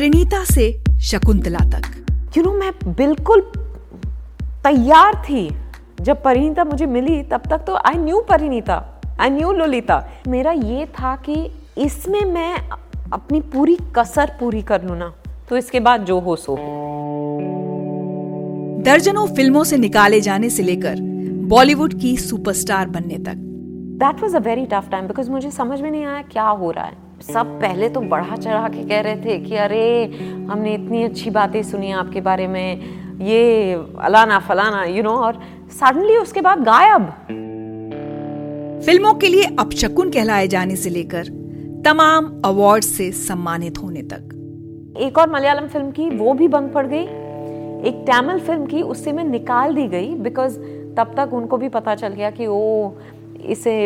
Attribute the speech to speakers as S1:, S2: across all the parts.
S1: परिणीता से शकुंतला तक।
S2: You know मैं बिल्कुल तैयार थी। जब परिणीता मुझे मिली तब तक तो I knew Parineeta. I knew Lolita. मेरा ये था कि इसमें मैं अपनी पूरी कसर पूरी कर लू ना तो इसके बाद जो हो सो।
S1: दर्जनों फ़िल्मों से निकाले जाने से लेकर बॉलीवुड की सुपरस्टार बनने तक।
S2: That was a very tough time because मुझे समझ में नहीं आया क्या हो रहा है। सब पहले तो बढ़ा चढ़ा के कह रहे थे कि अरे हमने इतनी अच्छी बातें सुनी आपके बारे में ये अलाना फलाना यू you नो know, और सडनली उसके बाद गायब।
S1: फ़िल्मों के लिए अपशकुन कहलाए जाने से लेकर तमाम अवार्ड से सम्मानित होने तक।
S2: एक और मलयालम फ़िल्म की वो भी बंद पड़ गई। एक तमिल फ़िल्म की उससे मैं निकाल दी गई बिकॉज़ तब तक उनको भी पता चल गया कि वो इसे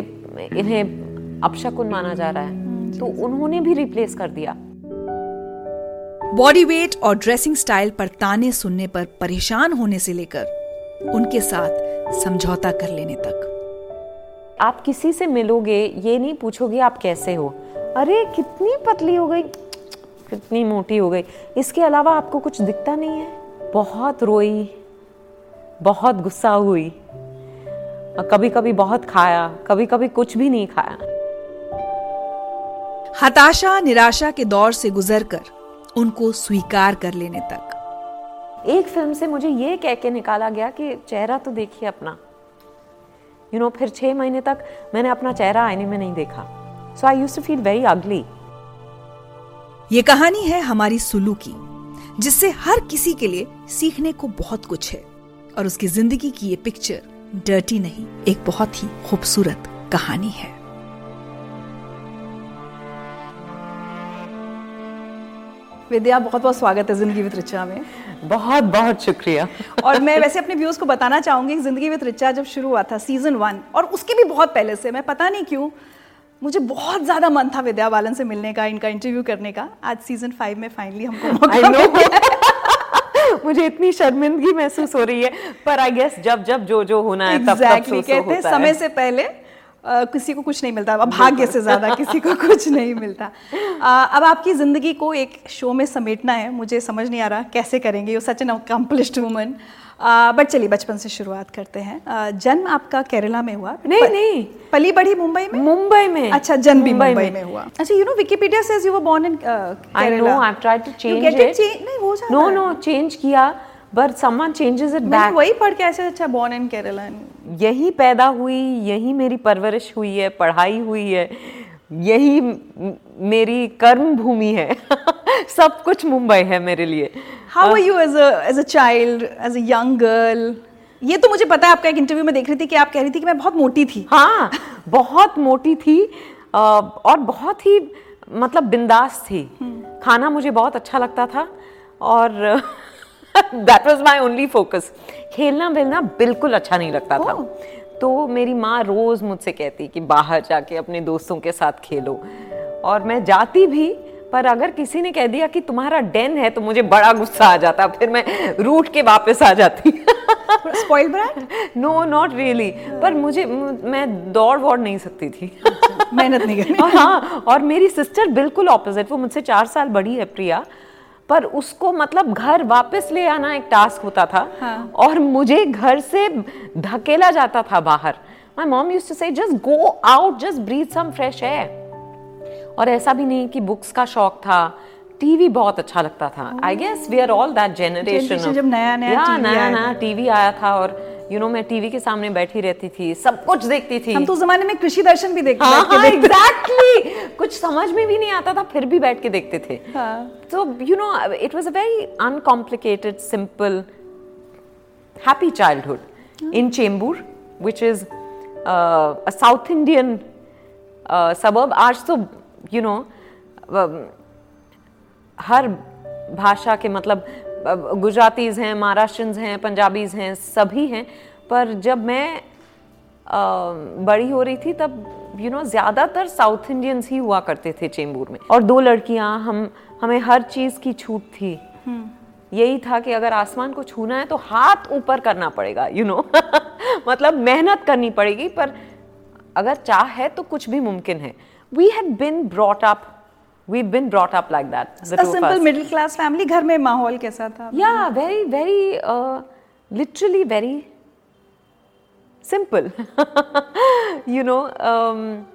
S2: इन्हें अपशकुन माना जा रहा है। तो उन्होंने भी रिप्लेस कर दिया।
S1: बॉडी वेट और ड्रेसिंग स्टाइल पर ताने सुनने पर परेशान होने से लेकर उनके साथ समझौता कर लेने तक।
S2: आप किसी से मिलोगे ये नहीं पूछोगे आप कैसे हो? अरे कितनी पतली हो गई कितनी मोटी हो गई। इसके अलावा आपको कुछ दिखता नहीं है। बहुत रोई बहुत गुस्सा हुई कभी कभी बहुत खाया कभी कभी कुछ भी नहीं खाया।
S1: हताशा निराशा के दौर से गुजरकर उनको स्वीकार कर लेने तक।
S2: एक फ़िल्म से मुझे ये कह के निकाला गया कि चेहरा तो देखिए अपना। यू नो फिर छह महीने तक मैंने अपना चेहरा आईने में नहीं देखा। So I use to feel very ugly
S1: ये कहानी है हमारी सुलू की जिससे हर किसी के लिए सीखने को बहुत कुछ है और उसकी ज़िंदगी की ये पिक्चर डर्टी नहीं एक बहुत ही खूबसूरत कहानी है। विद्या बहुत बहुत स्वागत है ज़िंदगी विद रिचा में।
S2: बहुत बहुत शुक्रिया।
S1: और मैं वैसे अपने व्यूज़ को बताना चाहूँगी ज़िंदगी विद रिचा जब शुरू हुआ था सीज़न वन और उसके भी बहुत पहले से मैं पता नहीं क्यों मुझे बहुत ज़्यादा मन था विद्या बालन से मिलने का इनका इंटरव्यू करने का। आज सीज़न फाइव में फाइनली हमको मौका
S2: मुझे इतनी शर्मिंदगी महसूस हो रही है पर आई गेस जब जब जो जो होना है exactly, तब तब सो,
S1: कहते हैं। समय से पहले किसी को कुछ नहीं मिलता। अब भाग्य से ज़्यादा किसी को कुछ नहीं मिलता। आ, अब आपकी ज़िंदगी को एक शो में समेटना है मुझे समझ नहीं आ रहा कैसे करेंगे। You such an accomplished woman but चलिए बचपन से शुरुआत करते हैं। जन्म आपका केरला में हुआ।
S2: नहीं प, नहीं।
S1: पली बड़ी मुंबई में?
S2: मुंबई में।
S1: अच्छा जन्म भी मुंबई में, में हुआ। अच्छा you know Wikipedia says you were born in
S2: I know I tried to change it
S1: नहीं हो जाता
S2: नो नो चेंज किया but someone changes it back
S1: वही पढ़ के ऐसे अच्छा बोर्न इन केरला
S2: यही पैदा हुई यही मेरी परवरिश हुई है पढ़ाई हुई है यही मेरी कर्म भूमि है। सब कुछ मुंबई है मेरे लिए।
S1: How are you as as a child as a young girl ये तो मुझे पता है आपका एक इंटरव्यू में देख रही थी कि आप कह रही थी कि मैं बहुत मोटी थी।
S2: हाँ बहुत मोटी थी और बहुत ही मतलब बिंदास थी। हम्म। खाना मुझे बहुत अच्छा लगता था और that was my only focus खेलना वेलना बिल्कुल अच्छा नहीं लगता था. तो मेरी माँ रोज मुझसे कहती कि बाहर जाके अपने दोस्तों के साथ खेलो। और मैं जाती भी पर अगर किसी ने कह दिया कि तुम्हारा डेन है तो मुझे बड़ा गुस्सा आ जाता। फिर मैं रूट के वापस आ जाती।
S1: Spoilt brat
S2: no not really पर मुझे मैं दौड़ वौड़ नहीं सकती थी।
S1: मेहनत नहीं करनी।
S2: और हाँ और मेरी सिस्टर बिल्कुल ऑपोजिट वो मुझसे चार साल बड़ी है प्रिया। पर उसको मतलब घर वापस ले आना एक टास्क होता था हाँ. और मुझे घर से धकेला जाता था बाहर। My mom use to say just go out just breathe some fresh air और ऐसा भी नहीं कि बुक्स का शौक था टीवी बहुत अच्छा लगता था। I guess we are all that generation
S1: जब नया नया
S2: नया नया टीवी आया था और यू नो मैं टीवी के सामने बैठी रहती थी सब कुछ देखती थी।
S1: हम तो जमाने में कृषि दर्शन भी देखते
S2: हाँ, हाँ, एग्जैक्टली कुछ समझ में भी नहीं आता था फिर भी बैठ के देखते थे। तो you know it was a very uncomplicated simple happy childhood in Chembur which is a South Indian suburb आज तो यू you नो know, हर भाषा के मतलब गुजरातीज हैं महाराष्ट्रंस हैं पंजाबीज हैं सभी हैं पर जब मैं बड़ी हो रही थी तब यू नो ज़्यादातर साउथ इंडियंस ही हुआ करते थे चेंबूर में और दो लड़कियाँ हम हमें हर चीज़ की छूट थी हम्म। यही था कि अगर आसमान को छूना है तो हाथ ऊपर करना पड़ेगा यू you नो know? मतलब मेहनत करनी पड़ेगी पर अगर चाह है तो कुछ भी मुमकिन है we had been brought up we've been brought up like that
S1: the a simple middle class family घर में माहौल कैसा था
S2: yeah very very uh, literally very simple you know um,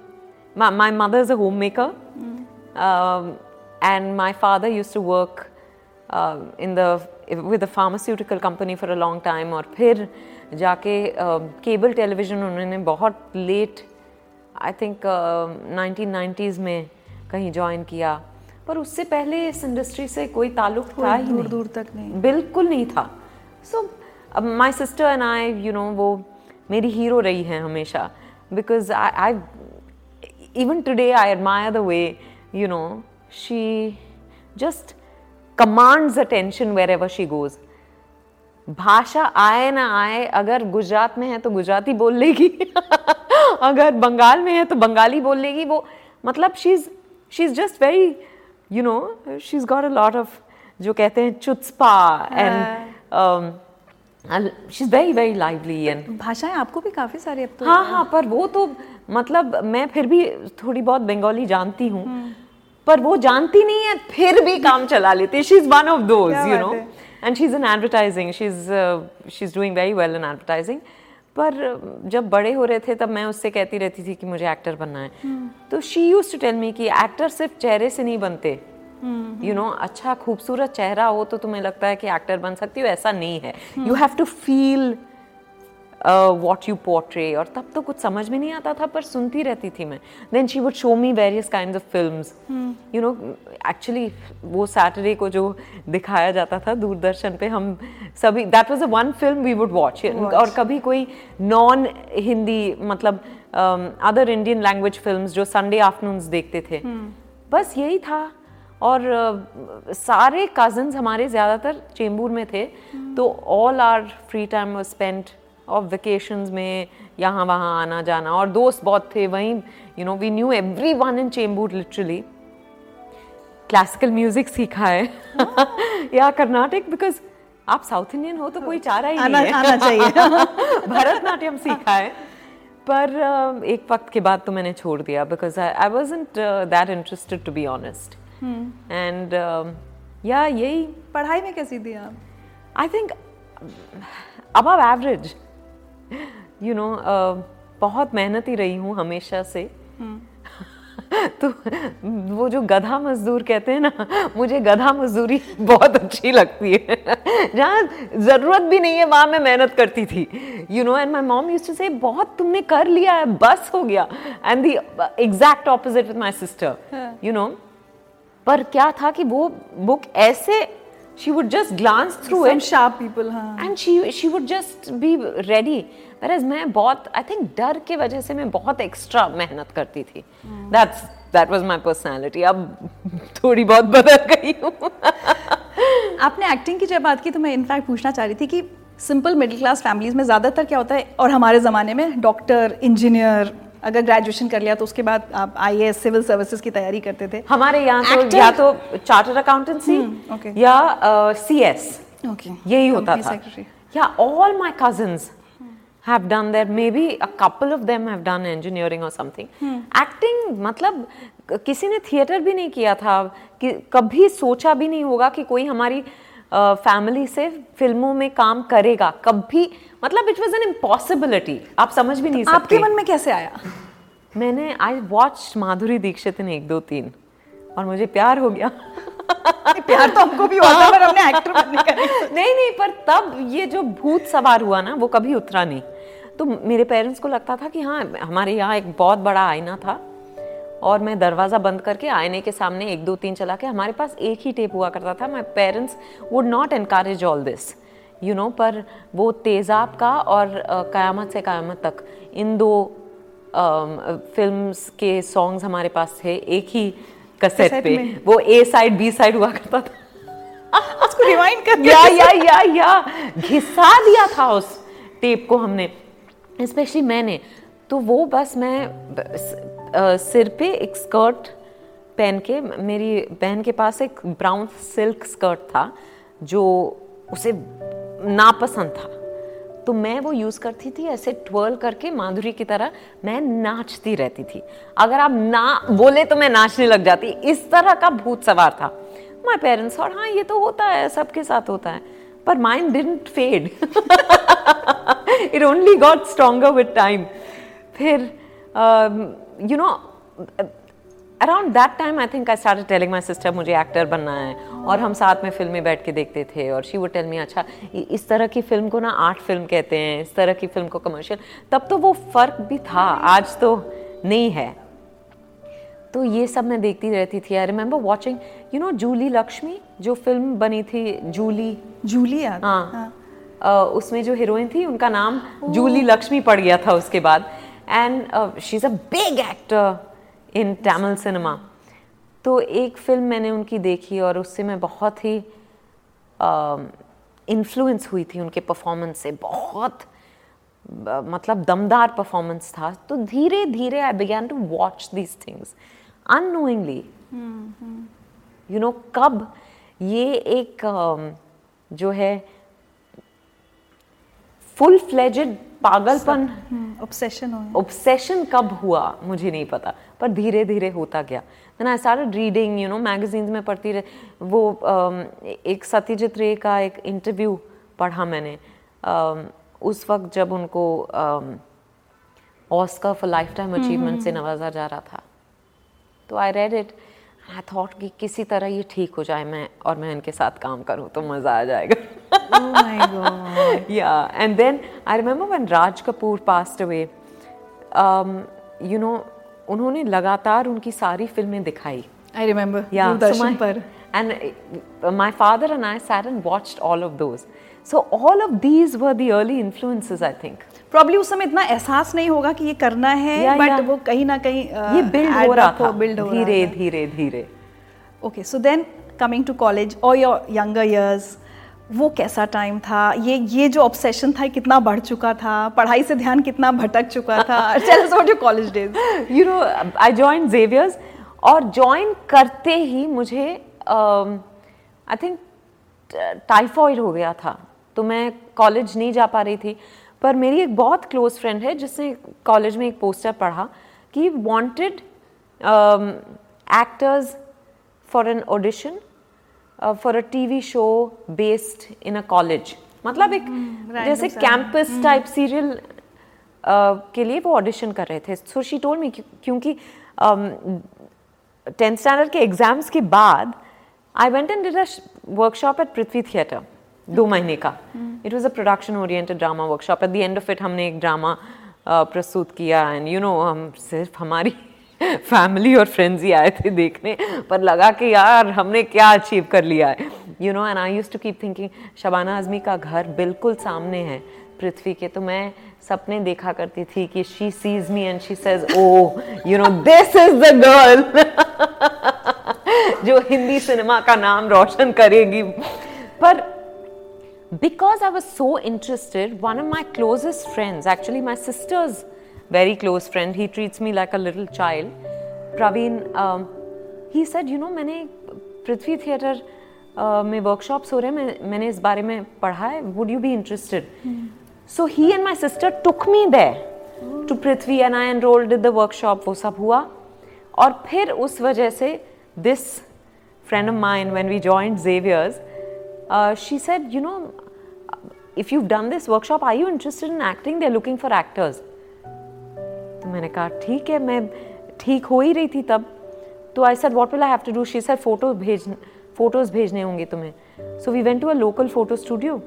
S2: my, my mother is a homemaker mm. um, and my father used to work uh, in the with a pharmaceutical company for a long time और फिर जाके cable uh, television उन्होंने बहुत late I think nineteen nineties में कहीं join किया। पर उससे पहले इस इंडस्ट्री से कोई ताल्लुक था ही दूर
S1: दूर तक नहीं।
S2: बिल्कुल नहीं था। So my sister and I you know वो मेरी हीरो रही है हमेशा। Because I I even today I admire the way you know she just commands attention wherever she goes भाषा आए ना आए अगर गुजरात में है तो गुजराती बोल लेगी। अगर बंगाल में है तो बंगाली बोल लेगी। वो मतलब she is she is just very you know she is got a lot of जो कहते हैं chutzpah and she is very very lively and
S1: भाषाएँ आपको भी काफ़ी सारी अब
S2: तो हाँ हाँ। पर वो तो मतलब मैं फिर भी थोड़ी बहुत बंगाली जानती हूँ हम्म। पर वो जानती नहीं है फिर भी काम चला लेती she is one of those you know and she is in advertising she is she is doing very well in advertising पर जब बड़े हो रहे थे तब मैं उससे कहती रहती थी कि मुझे एक्टर बनना है hmm. तो she use to tell me कि एक्टर सिर्फ़ चेहरे से नहीं बनते यू hmm. नो अच्छा खूबसूरत चेहरा हो तो तुम्हें लगता है कि एक्टर बन सकती हो ऐसा नहीं है you have to feel what you portray और तब तो कुछ समझ में नहीं आता था पर सुनती रहती थी मैं. Then she would show me various kind of film you know actually वो सैटरडे को जो दिखाया जाता था दूरदर्शन पे हम सभी that was a one film we would watch और कभी कोई नॉन हिंदी मतलब अदर इंडियन लैंग्वेज फ़िल्म जो संडे आफ्टरनून देखते थे. Hmm. बस यही था. और uh, सारे कजन्स हमारे ज़्यादातर चेंबूर में थे. Hmm. तो all our free time was of vacations में यहाँ वहाँ आना जाना। और दोस्त बहुत थे वहीं you know we knew everyone in Chembur literally classical music सीखा है। या कर्नाटक बिकॉज़ आप साउथ इंडियन हो तो कोई चारा ही आना, नहीं है। आना चाहिए। भरतनाट्यम सीखा है। पर uh, एक वक्त के बाद तो मैंने छोड़ दिया because I wasn't that interested to be honest and या यही
S1: पढ़ाई में कैसी थी आप?
S2: आई थिंक अब एवरेज यू नो uh, बहुत मेहनती रही हूँ हमेशा से। हम्म। तो वो जो गधा मजदूर कहते हैं ना मुझे गधा मजदूरी बहुत अच्छी लगती है। जहाँ ज़रूरत भी नहीं है वहाँ मैं मेहनत करती थी। You know and my mom use to say बहुत तुमने कर लिया है बस हो गया। And the exact opposite with my sister you know पर क्या था कि वो बुक ऐसे she would just glance through
S1: Some
S2: it.
S1: sharp people हाँ
S2: and she she would just be ready. Whereas मैं बहुत I think डर के वजह से मैं बहुत एक्स्ट्रा मेहनत करती थी। That's that was my personality. अब थोड़ी बहुत बदल गई हूँ।
S1: आपने एक्टिंग की जब बात की तो मैं इनफैक्ट पूछना चाह रही थी कि सिंपल मिडिल क्लास फैमिलीज़ में ज़्यादातर क्या होता है? और हमारे ज़माने में डॉक्टर इंजीनियर अगर ग्रेजुएशन कर लिया तो उसके बाद आप आई सिविल सर्विसेज़ की तैयारी करते थे।
S2: हमारे यहाँ तो या तो चार्टर अकाउंटेंसी hmm, या सी एस यही होता था। या all my cousins have done that maybe a couple of them have done engineering or something hmm. acting मतलब किसी ने थिएटर भी नहीं किया था कि कभी सोचा भी नहीं होगा कि कोई हमारी फैमिली से फ़िल्मों में काम करेगा कभी मतलब इट वॉज़ एन इम्पॉसिबिलिटी आप समझ भी नहीं तो सकते।
S1: आपके मन में कैसे आया?
S2: मैंने आई वॉच माधुरी दीक्षित ने एक दो तीन और मुझे प्यार हो गया।
S1: प्यार तो हमको भी होता पर हमने एक्टर बनने का
S2: नहीं नहीं पर तब ये जो भूत सवार हुआ ना वो कभी उतरा नहीं। तो मेरे पेरेंट्स को लगता था कि हाँ हमारे यहाँ एक बहुत बड़ा आईना था और मैं दरवाज़ा बंद करके आईने के सामने एक दो तीन चला के हमारे पास एक ही टेप हुआ करता था। My parents would not encourage all this you know पर वो तेज़ाब का और क़यामत से क़यामत तक इन दो फिल्म्स के सॉन्ग्स हमारे पास थे एक ही कसेट पे। वो ए साइड बी साइड हुआ करता था।
S1: उसको रिवाइंड कर
S2: या या या या घिसा दिया था उस टेप को हमने। स्पेशली मैंने। तो वो बस मैं सिर पे एक स्कर्ट पहन के, मेरी बहन के पास एक ब्राउन सिल्क स्कर्ट था, जो उसे नापसंद था। तो मैं वो यूज़ करती थी, ऐसे ट्वर्ल करके माधुरी की तरह मैं नाचती रहती थी। अगर आप ना बोले तो मैं नाचने लग जाती। इस तरह का भूत सवार था। माई पेरेंट्स और हाँ ये तो होता है, सबके साथ होता है। पर mind didn't fade it only got stronger with time फिर you know around that time I think I start telling my sister मुझे एक्टर बनना है. और हम साथ में फ़िल्में बैठ के देखते थे और शी वुड टेल मी अच्छा इस तरह की फ़िल्म को ना आर्ट फ़िल्म कहते हैं इस तरह की फ़िल्म को कमर्शियल तब तो वो फ़र्क भी था आज तो नहीं है। तो ये सब मैं देखती रहती थी। I remember watching you know Julie Lakshmi जो फ़िल्म बनी थी जूली
S1: जूली
S2: हाँ। uh, उसमें जो हीरोइन थी उनका नाम जूली लक्ष्मी पड़ गया था उसके बाद। And she is a big actor in Tamil cinema तो एक फ़िल्म मैंने उनकी देखी और उससे मैं बहुत ही इन्फ्लुएंस uh, हुई थी उनके परफॉर्मेंस से। बहुत uh, मतलब दमदार परफॉर्मेंस था। तो धीरे धीरे I began to watch these things annoyingly you know कब ये एक uh, जो है फुल फ्लेजेड पागलपन।
S1: ऑब्सेशन
S2: ऑब्सेशन कब हुआ मुझे नहीं पता पर धीरे धीरे होता गया। Then I started reading you know magazines में पढ़ती रहे वो um, एक सत्यजित रे का एक इंटरव्यू पढ़ा मैंने। Um, उस वक्त जब उनको Oscar for lifetime achievement से नवाजा जा रहा था। तो I read it I thought कि किसी तरह ये ठीक हो जाए मैं और मैं इनके साथ काम करूँ तो मज़ा आ जाएगा।
S1: Oh my god
S2: yeah and then i remember when raj kapoor passed away um, you know उन्होंने लगातार उनकी सारी फ़िल्में दिखाई
S1: I remember yeah, Doordarshan so पर
S2: and uh, my father and I sat and watched all of those so all of these were the early influences I think
S1: probably उस समय इतना एहसास नहीं होगा कि ये करना है बट yeah, yeah. वो कहीं ना कहीं
S2: uh, ये बिल्ड हो रहा था बिल्ड हो धीरे धीरे धीरे
S1: okay so then coming to college और योर यंगर इयर्स वो कैसा टाइम था? ये ये जो ऑब्सेशन था कितना बढ़ चुका था? पढ़ाई से ध्यान कितना भटक चुका था? Tell us about college days
S2: you know I join Xavier's और ज्वाइन करते ही मुझे आई थिंक टाइफॉइड हो गया था। तो मैं कॉलेज नहीं जा पा रही थी। पर मेरी एक बहुत क्लोज फ्रेंड है जिसने कॉलेज में एक पोस्टर पढ़ा कि wanted actors for an audition for a TV show based in a college मतलब एक mm, जैसे कैंपस टाइप सीरियल के लिए वो ऑडिशन कर रहे थे। सो शी टोल्ड मी क्योंकि टेंथ um, स्टैंडर्ड के एग्ज़ाम्स के बाद I went and did a workshop at Prithvi theatre दो महीने का। It was a production oriented drama workshop at the end of it हमने एक ड्रामा uh, प्रस्तुत किया। एंड यू नो हम सिर्फ़ हमारी फैमिली और फ्रेंड्स ही आए थे देखने, पर लगा कि यार, हमने क्या अचीव कर लिया है? You know and I use to keep thinking Shabana Azmi का घर बिल्कुल सामने है पृथ्वी के। तो मैं सपने देखा करती थी कि she sees me and she says oh you know this is the girl जो हिंदी सिनेमा का नाम रोशन करेगी। पर because I was so interested one of my closest friends actually my sister's very close friend. He treats me like a little child. Praveen, um, he said, you know, मैंने Prithvi theatre uh, में workshops हो रहे हैं मैं, मैंने इस बारे में पढ़ा है would you be interested so he and my sister took me there to Prithvi and I enrolled the workshop वो सब हुआ और फिर उस वजह से this friend of mine when we joined Xavier's, uh, she said, you know, if you've done this workshop, are you interested in acting? They're looking for actors. तो मैंने कहा, ठीक है, मैं ठीक हो ही रही थी तब। तो I said what will I have to do she said photo भेज फ़ोटोज़ भेजने होंगे तुम्हें. So we went to a local photo studio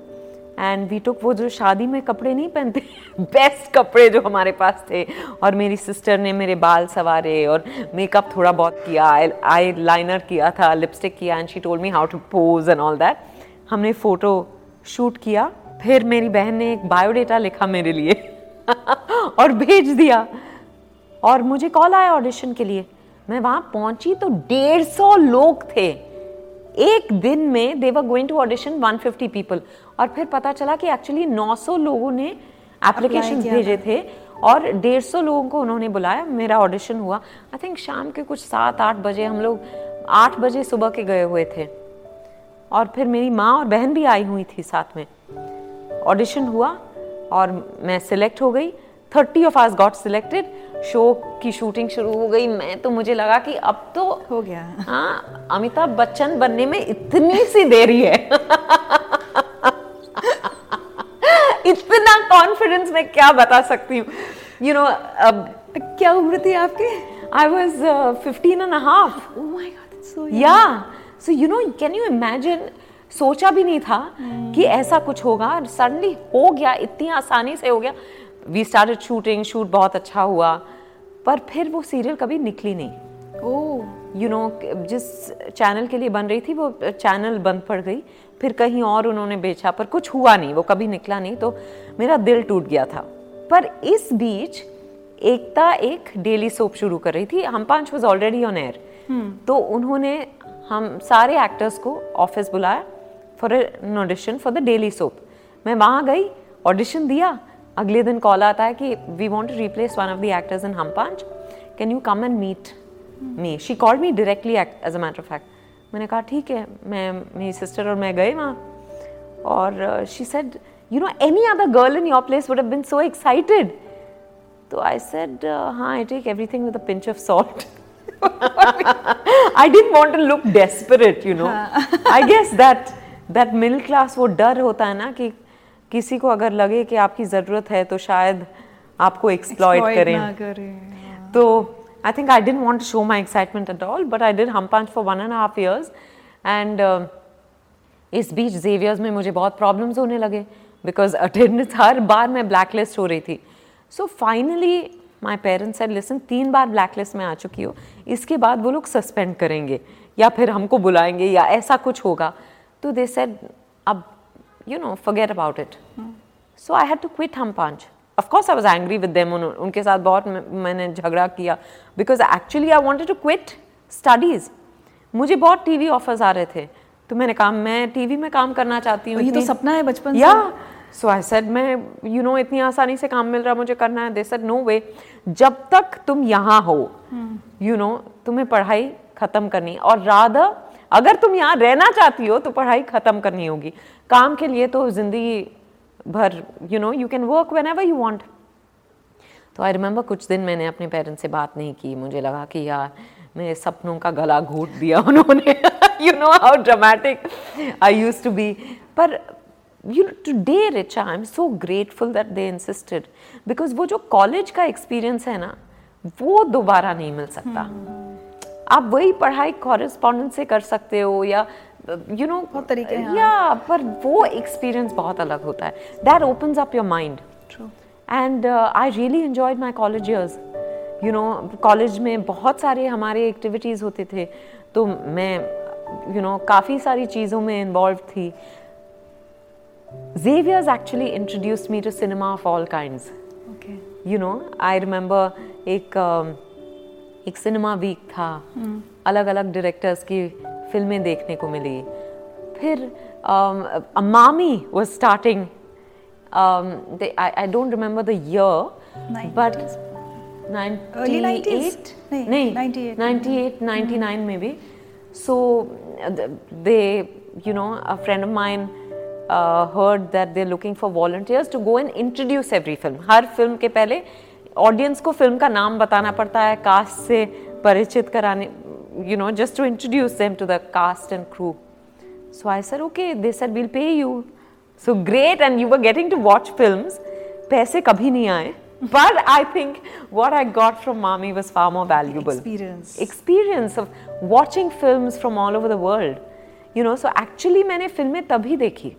S2: and we took वो जो शादी में कपड़े नहीं पहनते बेस्ट कपड़े जो हमारे पास थे। और मेरी सिस्टर ने मेरे बाल सवारे और मेकअप थोड़ा बहुत किया आई लाइनर किया था लिपस्टिक किया and she told me how to pose and all that हमने फ़ोटो शूट किया, फिर मेरी बहन ने एक बायोडेटा लिखा मेरे लिए और भेज दिया। और मुझे कॉल आया ऑडिशन के लिए। मैं वहाँ पहुँची तो डेढ़ सौ लोग थे। एक दिन में they were going to audition 150 people और फिर पता चला कि एक्चुअली 900 लोगों ने एप्लीकेशन भेजे थे। और डेढ़ सौ लोगों को उन्होंने बुलाया मेरा ऑडिशन हुआ। आई थिंक शाम के कुछ सात आठ बजे हम लोग आठ बजे सुबह के गए हुए थे। और फिर मेरी माँ और बहन भी आई हुई थी साथ में। ऑडिशन हुआ और मैं सिलेक्ट हो गई। Thirty of us got selected show की शूटिंग शुरू हो गई। मैं तो मुझे लगा कि अब तो
S1: हो गया।
S2: हाँ अमिताभ बच्चन बनने में इतनी सी देरी है। इतना कॉन्फिडेंस मैं क्या बता सकती हूँ। यू नो अब
S1: क्या उम्र थी आपकी?
S2: I was fifteen and half या so you know can you imagine सोचा भी नहीं था hmm. कि ऐसा कुछ होगा। सडनली हो गया इतनी आसानी से हो गया। वी स्टार्टेड शूटिंग शूट बहुत अच्छा हुआ पर फिर वो सीरियल कभी निकली नहीं।
S1: ओह।
S2: यू नो जिस चैनल के लिए बन रही थी वो चैनल बंद पड़ गई फिर कहीं और उन्होंने बेचा पर कुछ हुआ नहीं वो कभी निकला नहीं तो मेरा दिल टूट गया था। पर इस बीच एकता एक डेली सोप शुरू कर रही थी हम पाँच वॉज़ ऑलरेडी ऑन एयर तो उन्होंने हम सारे एक्टर्स को ऑफ़िस बुलाया for an audition for the daily soap मैं वहाँ गई ऑडिशन दिया अगले दिन कॉल आता है कि we want to replace one of the actors in Hum Paanch can you come and meet me she called me directly as a matter of fact मैंने कहा ठीक है मैं मेरी सिस्टर और मैं गए वहाँ. और she said you know any other girl in your place would have been so excited तो आई सेड हाँ I take everything with a pinch of salt I didn't want to look desperate, you know. I guess that that middle class वो डर होता है ना कि किसी को अगर लगे कि आपकी ज़रूरत है तो शायद आपको एक्सप्लॉइट करें।
S1: करें
S2: तो I think I didn't want show my excitement at all but I did Hum Paanch for one and half years and इस बीच जेवियर्स में मुझे बहुत प्रॉब्लम्स होने लगे बिकॉज़ अटेंडेंस हर बार मैं ब्लैक लिस्ट हो रही थी। So finally my parents had listen तीन बार ब्लैक लिस्ट में आ चुकी हो। इसके बाद वो लोग सस्पेंड करेंगे या फिर हमको बुलाएँगे या ऐसा कुछ होगा। तो दे सेड अब you know, forget about it. Mm. So I had to quit Hum Punch. Of course, I was angry with them. उन, उनके साथ बहुत मैंने झगड़ा किया because actually I wanted to quit studies. मुझे बहुत टीवी ऑफर्स आ रहे थे तो मैंने कहा मैं टीवी में काम करना चाहती हूँ
S1: ये तो सपना है बचपन
S2: या सो आई सेड मैं यू नो इतनी आसानी से काम मिल रहा मुझे करना है दे सेड नो वे जब तक तुम यहाँ हो यू hmm. नो तुम्हें पढ़ाई खत्म करनी और राधा अगर तुम यहाँ रहना चाहती हो तो पढ़ाई खत्म करनी होगी। काम के लिए तो ज़िंदगी भर you know you can work whenever you want तो आई रिमेंबर कुछ दिन मैंने अपने पेरेंट्स से बात नहीं की। मुझे लगा कि यार मेरे सपनों का गला घूट दिया उन्होंने। You know how dramatic I use to be पर you today rich I am so grateful that they insisted because वो जो कॉलेज का एक्सपीरियंस है ना, वो दोबारा नहीं मिल सकता। hmm. आप वही पढ़ाई कॉरेस्पॉन्डेंस से कर सकते हो या यू नो
S1: बहुत तरीके हैं
S2: या पर वो एक्सपीरियंस बहुत अलग होता है। That opens up your mind and I really enjoyed my college years you know college में बहुत सारे हमारे एक्टिविटीज़ होते थे तो मैं यू नो काफ़ी सारी चीज़ों में इन्वॉल्व थी। Xavier's actually introduced me to cinema of all kinds.
S1: Okay.
S2: You know, I remember एक uh, एक सिनेमा वीक था। अलग अलग डायरेक्टर्स की फ़िल्में देखने को मिली। फिर MAMI was starting I don't remember that year नहीं में भी so they you know a friend of mine heard that they looking for volunteers to go and introduce every film her film के पहले ऑडियंस को film का नाम बताना पड़ता है कास्ट से परिचित कराने you know just to introduce them to the cast and crew so I said okay they said will pay you so great and you were getting to watch film पैसे कभी नहीं आए but I think what I got from MAMI was far more valuable
S1: experience
S2: experience of watching film from all over the world you know so actually मैंने फ़िल्में तभी देखी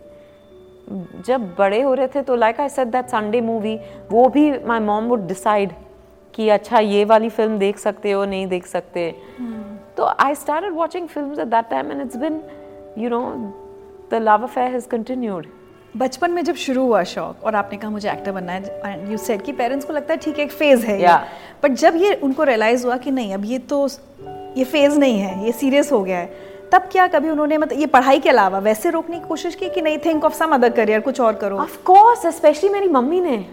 S2: जब बड़े हो रहे थे तो like I said that Sunday movie वो भी माय मॉम वुड डिसाइड कि अच्छा ये वाली फ़िल्म देख सकते हो नहीं देख सकते hmm. So I started watching films at that time and it's been, you know, the love affair has continued.
S1: बचपन में जब शुरू हुआ शौक और आपने कहा मुझे एक्टर बनना है एंड यू सेड कि पेरेंट्स को लगता है ठीक है एक फ़ेज़ है
S2: yeah.
S1: बट जब ये उनको रियलाइज़ हुआ कि नहीं अब ये तो ये फ़ेज़ नहीं है ये सीरियस हो गया है तब क्या कभी उन्होंने मतलब ये पढ़ाई के अलावा वैसे रोकने की कोशिश की कि नहीं think of some other career कुछ और करो?
S2: ऑफ़ कोर्स स्पेशली मेरी मम्मी ने।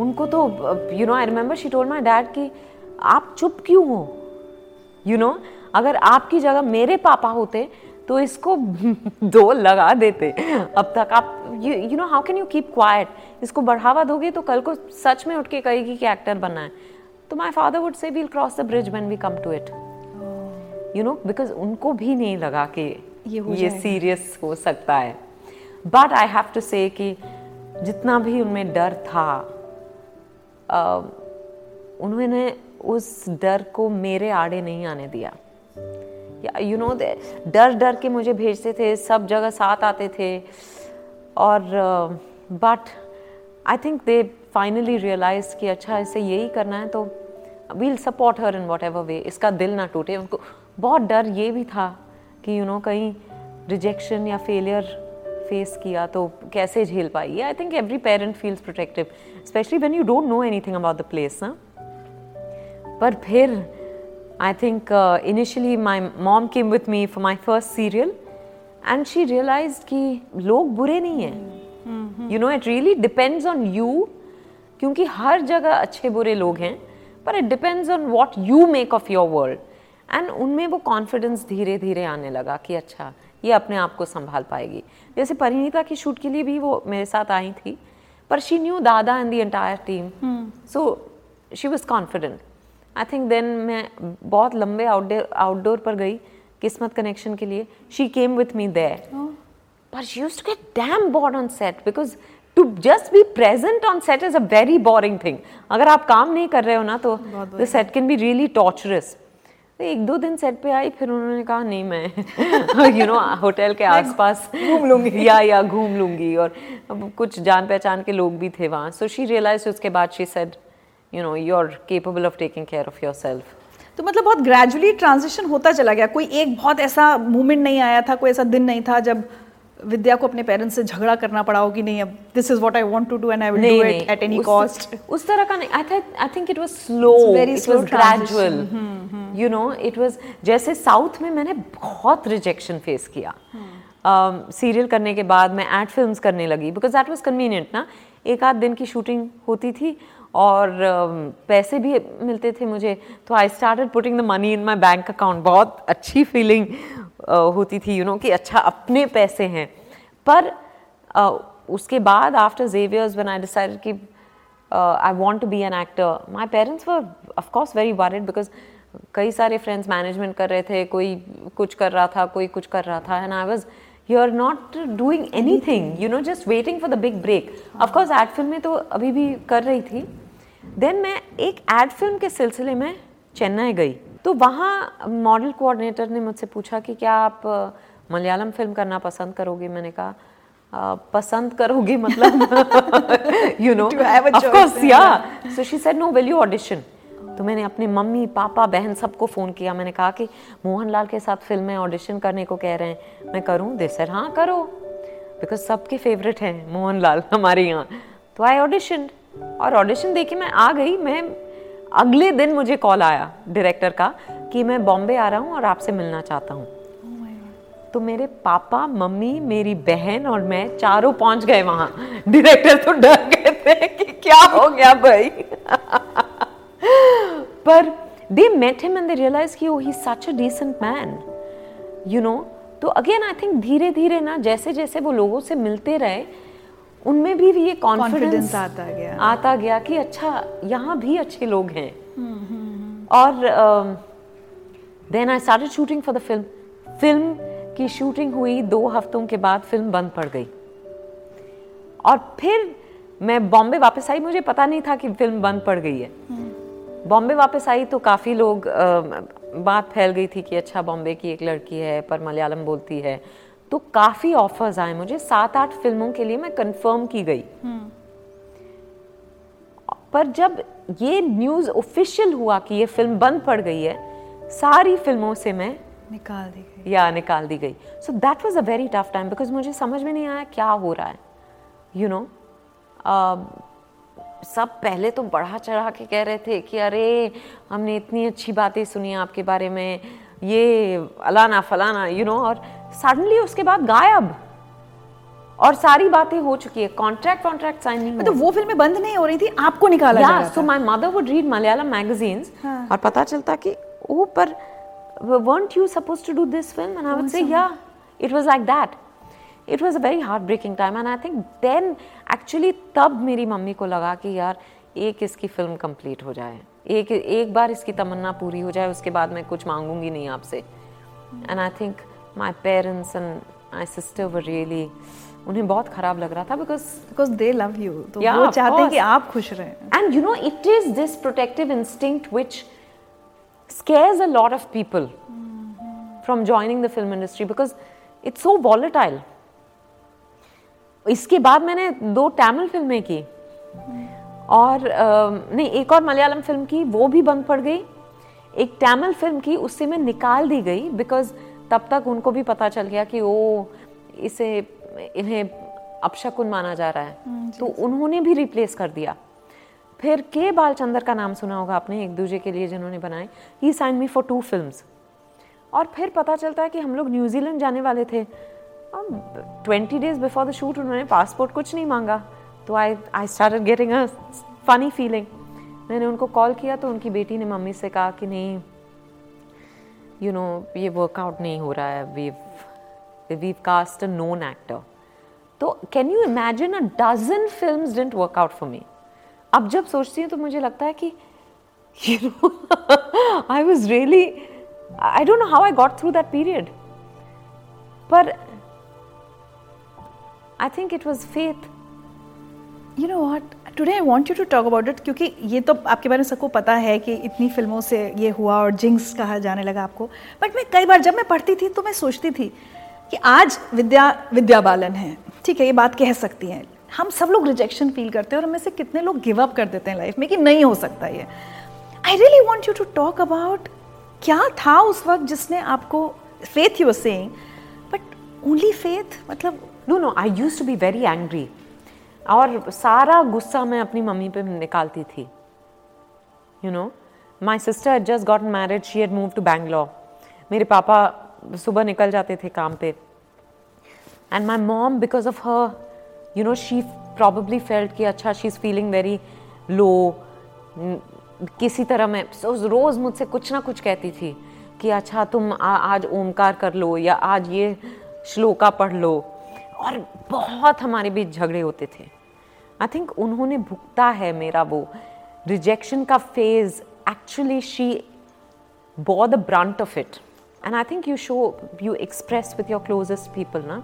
S2: उनको तो you know I remember she told my dad कि, आप चुप क्यों हो? यू नो अगर आपकी जगह मेरे पापा होते तो इसको दो लगा देते। अब तक आप you know how can you keep quiet इसको बढ़ावा दोगे तो कल को सच में उठ के कहेगी कि एक्टर बनना है। तो my father would say we'll cross the bridge when we come to it you know because उनको भी नहीं लगा कि
S1: ये हो
S2: ये सीरियस हो सकता है। बट आई हैव टू से कि जितना भी उनमें डर था उन्होंने उस डर को मेरे आड़े नहीं आने दिया। यू नो दे डर डर के मुझे भेजते थे सब जगह साथ आते थे। और but I think they finally realise कि अच्छा इसे यही करना है तो we'll support her in whatever way इसका दिल ना टूटे उनको बहुत डर ये भी था कि यू you नो know, कहीं रिजेक्शन या फेलियर फेस किया तो कैसे झेल पाई? I think every parent feels protective specially when you don't know anything about the place ना पर फिर I think initially initially mom came with me for for first serial and she realise कि लोग बुरे नहीं हैं। You know it really depends on you क्योंकि हर जगह अच्छे बुरे लोग हैं पर it depends on what you make of your world and उनमें वो कॉन्फिडेंस धीरे धीरे आने लगा कि अच्छा ये अपने आप को संभाल पाएगी। जैसे परिणीता की शूट के लिए भी वो मेरे साथ आई थी पर she knew Dada and the entire team so she was confident I think then मैं बहुत लंबे आउटडोर आउटडोर पर गई किस्मत कनेक्शन के लिए। She came with me there but she used to get damn bored on set because to just be present on set is a very boring thing. अगर आप काम नहीं कर रहे हो ना तो the set can be really torturous. तो एक दो दिन सेट पे आई फिर उन्होंने कहा नहीं मैं यू नो होटल के आसपास घूम लूँगी। या या घूम लूँगी और अब कुछ जान पहचान के लोग भी थे वहाँ। सो शी रियलाइज़ उसके बाद she said you know you are capable of taking care of yourself
S1: तो मतलब बहुत ग्रेजुअली ट्रांजिशन होता चला गया। कोई एक बहुत ऐसा मोमेंट नहीं आया था कोई ऐसा दिन नहीं था जब विद्या को अपने पेरेंट्स से झगड़ा करना पड़ा हो कि नहीं अब this is what I want to do and I will do it at
S2: any
S1: cost
S2: उस तरह का नहीं I think I
S1: think it
S2: was
S1: slow
S2: it was gradual you know it was जैसे साउथ में मैंने बहुत रिजेक्शन फेस किया। Serial करने के बाद मैं एड फिल्म्स करने लगी बिकॉज़ दैट वाज कन्वीनियंट ना। एक आध दिन की शूटिंग होती थी और पैसे भी मिलते थे मुझे। तो I started putting the money in my bank account बहुत अच्छी फीलिंग होती थी यू you नो know, कि अच्छा अपने पैसे हैं। पर उसके बाद after Xavier's one I decide कि I want to be an actor my parents were of course very worried because कई सारे फ्रेंड्स मैनेजमेंट कर रहे थे कोई कुछ कर रहा था कोई कुछ कर रहा था and I was you are not doing anything you know just waiting for the big break of course ad film में तो अभी भी कर रही थी देन मैं एक एड फ़िल्म के सिलसिले में चेन्नई गई। तो वहाँ मॉडल कोऑर्डिनेटर ने मुझसे पूछा कि क्या आप मलयालम फ़िल्म करना पसंद करोगे? मैंने कहा "अ, पसंद करोगे मतलब? You know
S1: To have a
S2: of
S1: course
S2: या so she said no will you audition तो मैंने अपने मम्मी पापा बहन सबको फ़ोन किया। मैंने कहा कि मोहनलाल के साथ फ़िल्म में ऑडिशन करने को कह रहे हैं। मैं करूँ? दे सर हाँ करो। बिकॉज़ सबके फेवरेट हैं मोहनलाल हमारे यहाँ. तो आई ऑडिशन और ऑडिशन दे के मैं आ गई। मैं अगले दिन मुझे कॉल आया डायरेक्टर का कि मैं बॉम्बे आ रहा हूँ और आपसे मिलना चाहता हूँ। तो मेरे पापा मम्मी मेरी बहन और मैं चारों पहुँच गए वहाँ। डायरेक्टर तो डर गए थे कि क्या हो गया भाई। पर they met him and they realise कि ओ he such a decent man you know तो अगेन आई थिंक धीरे धीरे ना जैसे जैसे वो लोगों से मिलते रहे उनमें भी ये कॉन्फिडेंस
S1: आता गया।
S2: आता गया कि अच्छा यहाँ भी अच्छे लोग हैं। और then I started shooting for the film film की शूटिंग हुई दो हफ्तों के बाद फ़िल्म बंद पड़ गई। और फिर मैं बॉम्बे वापस आई। मुझे पता नहीं था कि फ़िल्म बंद पड़ गई है। बॉम्बे वापस आई तो काफ़ी लोग अ, बात फैल गई थी कि अच्छा बॉम्बे की एक लड़की है पर मलयालम बोलती है। तो काफ़ी ऑफर्स आए मुझे। सात आठ फ़िल्मों के लिए मैं कंफर्म की गई। पर जब ये न्यूज़ ऑफिशियल हुआ कि ये फ़िल्म बंद पड़ गई है सारी फ़िल्मों से मैं
S1: निकाल दी गई।
S2: या निकाल दी गई। So that was a very tough time because मुझे समझ में नहीं आया क्या हो रहा है। You you know know, uh, सब पहले तो बढ़ा चढ़ा के कह रहे थे कि अरे हमने इतनी अच्छी बातें सुनी आपके बारे में। ये अलाना फलाना यू you नो know, और सडनली उसके बाद गायब। और सारी बातें हो चुकी है। कॉन्ट्रैक्ट कॉन्ट्रैक्ट साइन नहीं
S1: तो वो फ़िल्में बंद नहीं हो रही थी आपको निकाला
S2: या
S1: so
S2: my mother would read Malayalam magazines
S1: हाँ.
S2: और पता चलता कि ओ पर weren't you supposed to do this film? And i would say yeah it was like that. It was a very heart breaking time and I think then actually तब मेरी mummy को लगा कि यार एक इसकी फ़िल्म कंप्लीट हो जाए। एक एक बार इसकी तमन्ना पूरी हो जाए उसके बाद मैं कुछ मांगूँगी नहीं आपसे। And I think my parents and my sister were really उन्हें बहुत खराब लग रहा था because
S1: because they love you तो वो चाहते हैं कि आप खुश रहें।
S2: And you know it is this protective instinct which scares a lot of people mm-hmm. from joining the film industry because it's so volatile. इसके बाद मैंने दो तमिल फ़िल्में की। और नहीं एक और मलयालम फ़िल्म की वो भी बंद पड़ गई। एक तमिल फ़िल्म की उससे मैं निकाल दी गई बिकॉज़ तब तक उनको भी पता चल गया कि वो इसे इन्हें अपशकुन माना जा रहा है। हम्म, तो उन्होंने भी रिप्लेस कर दिया। फिर के बालचंदर का नाम सुना होगा आपने एक दूसरे के लिए जिन्होंने बनाए। He sign me for two film और फिर पता चलता है कि हम लोग न्यूजीलैंड जाने वाले थे। Twenty days before the shoot उन्होंने पासपोर्ट कुछ नहीं मांगा। तो I I start getting a funny feeling मैंने उनको कॉल किया तो उनकी बेटी ने मम्मी से कहा कि नहीं यू नो ये वर्कआउट नहीं हो रहा है we we cast a known actor तो can you imagine a dozen film didn't work out for me अब जब सोचती हूँ तो मुझे लगता है कि you know I was really I don't know how I got through that period पर I think it was faith
S1: you know what today I want you to talk about it क्योंकि ये तो आपके बारे में सबको पता है कि इतनी फ़िल्मों से ये हुआ और जिंक्स कहा जाने लगा आपको। बट मैं कई बार जब मैं पढ़ती थी तो मैं सोचती थी कि आज विद्या विद्या बालन है। ठीक है, ये बात कह सकती हैं। हम सब लोग रिजेक्शन फील करते हैं और हमें से कितने लोग गिव अप कर देते हैं लाइफ में कि नहीं हो सकता ये। I really want you to talk about क्या था उस वक्त जिसने आपको faith you saying but only faith मतलब
S2: no no I use to be very angry और सारा गुस्सा मैं अपनी मम्मी पे निकालती थी। You know my sister just got married she had move to Bangalore मेरे पापा सुबह निकल जाते थे काम पे। And my mom because of her you know she probably felt कि अच्छा she is feeling very low किसी तरह मैं रोज़ मुझसे कुछ ना कुछ कहती थी कि अच्छा तुम आ, आज ओमकार कर लो या आज ये श्लोका पढ़ लो। और बहुत हमारे बीच झगड़े होते थे। आई थिंक उन्होंने भुगता है मेरा वो रिजेक्शन का phase actually she bore the brunt of it and I think you show you express with your closest people ना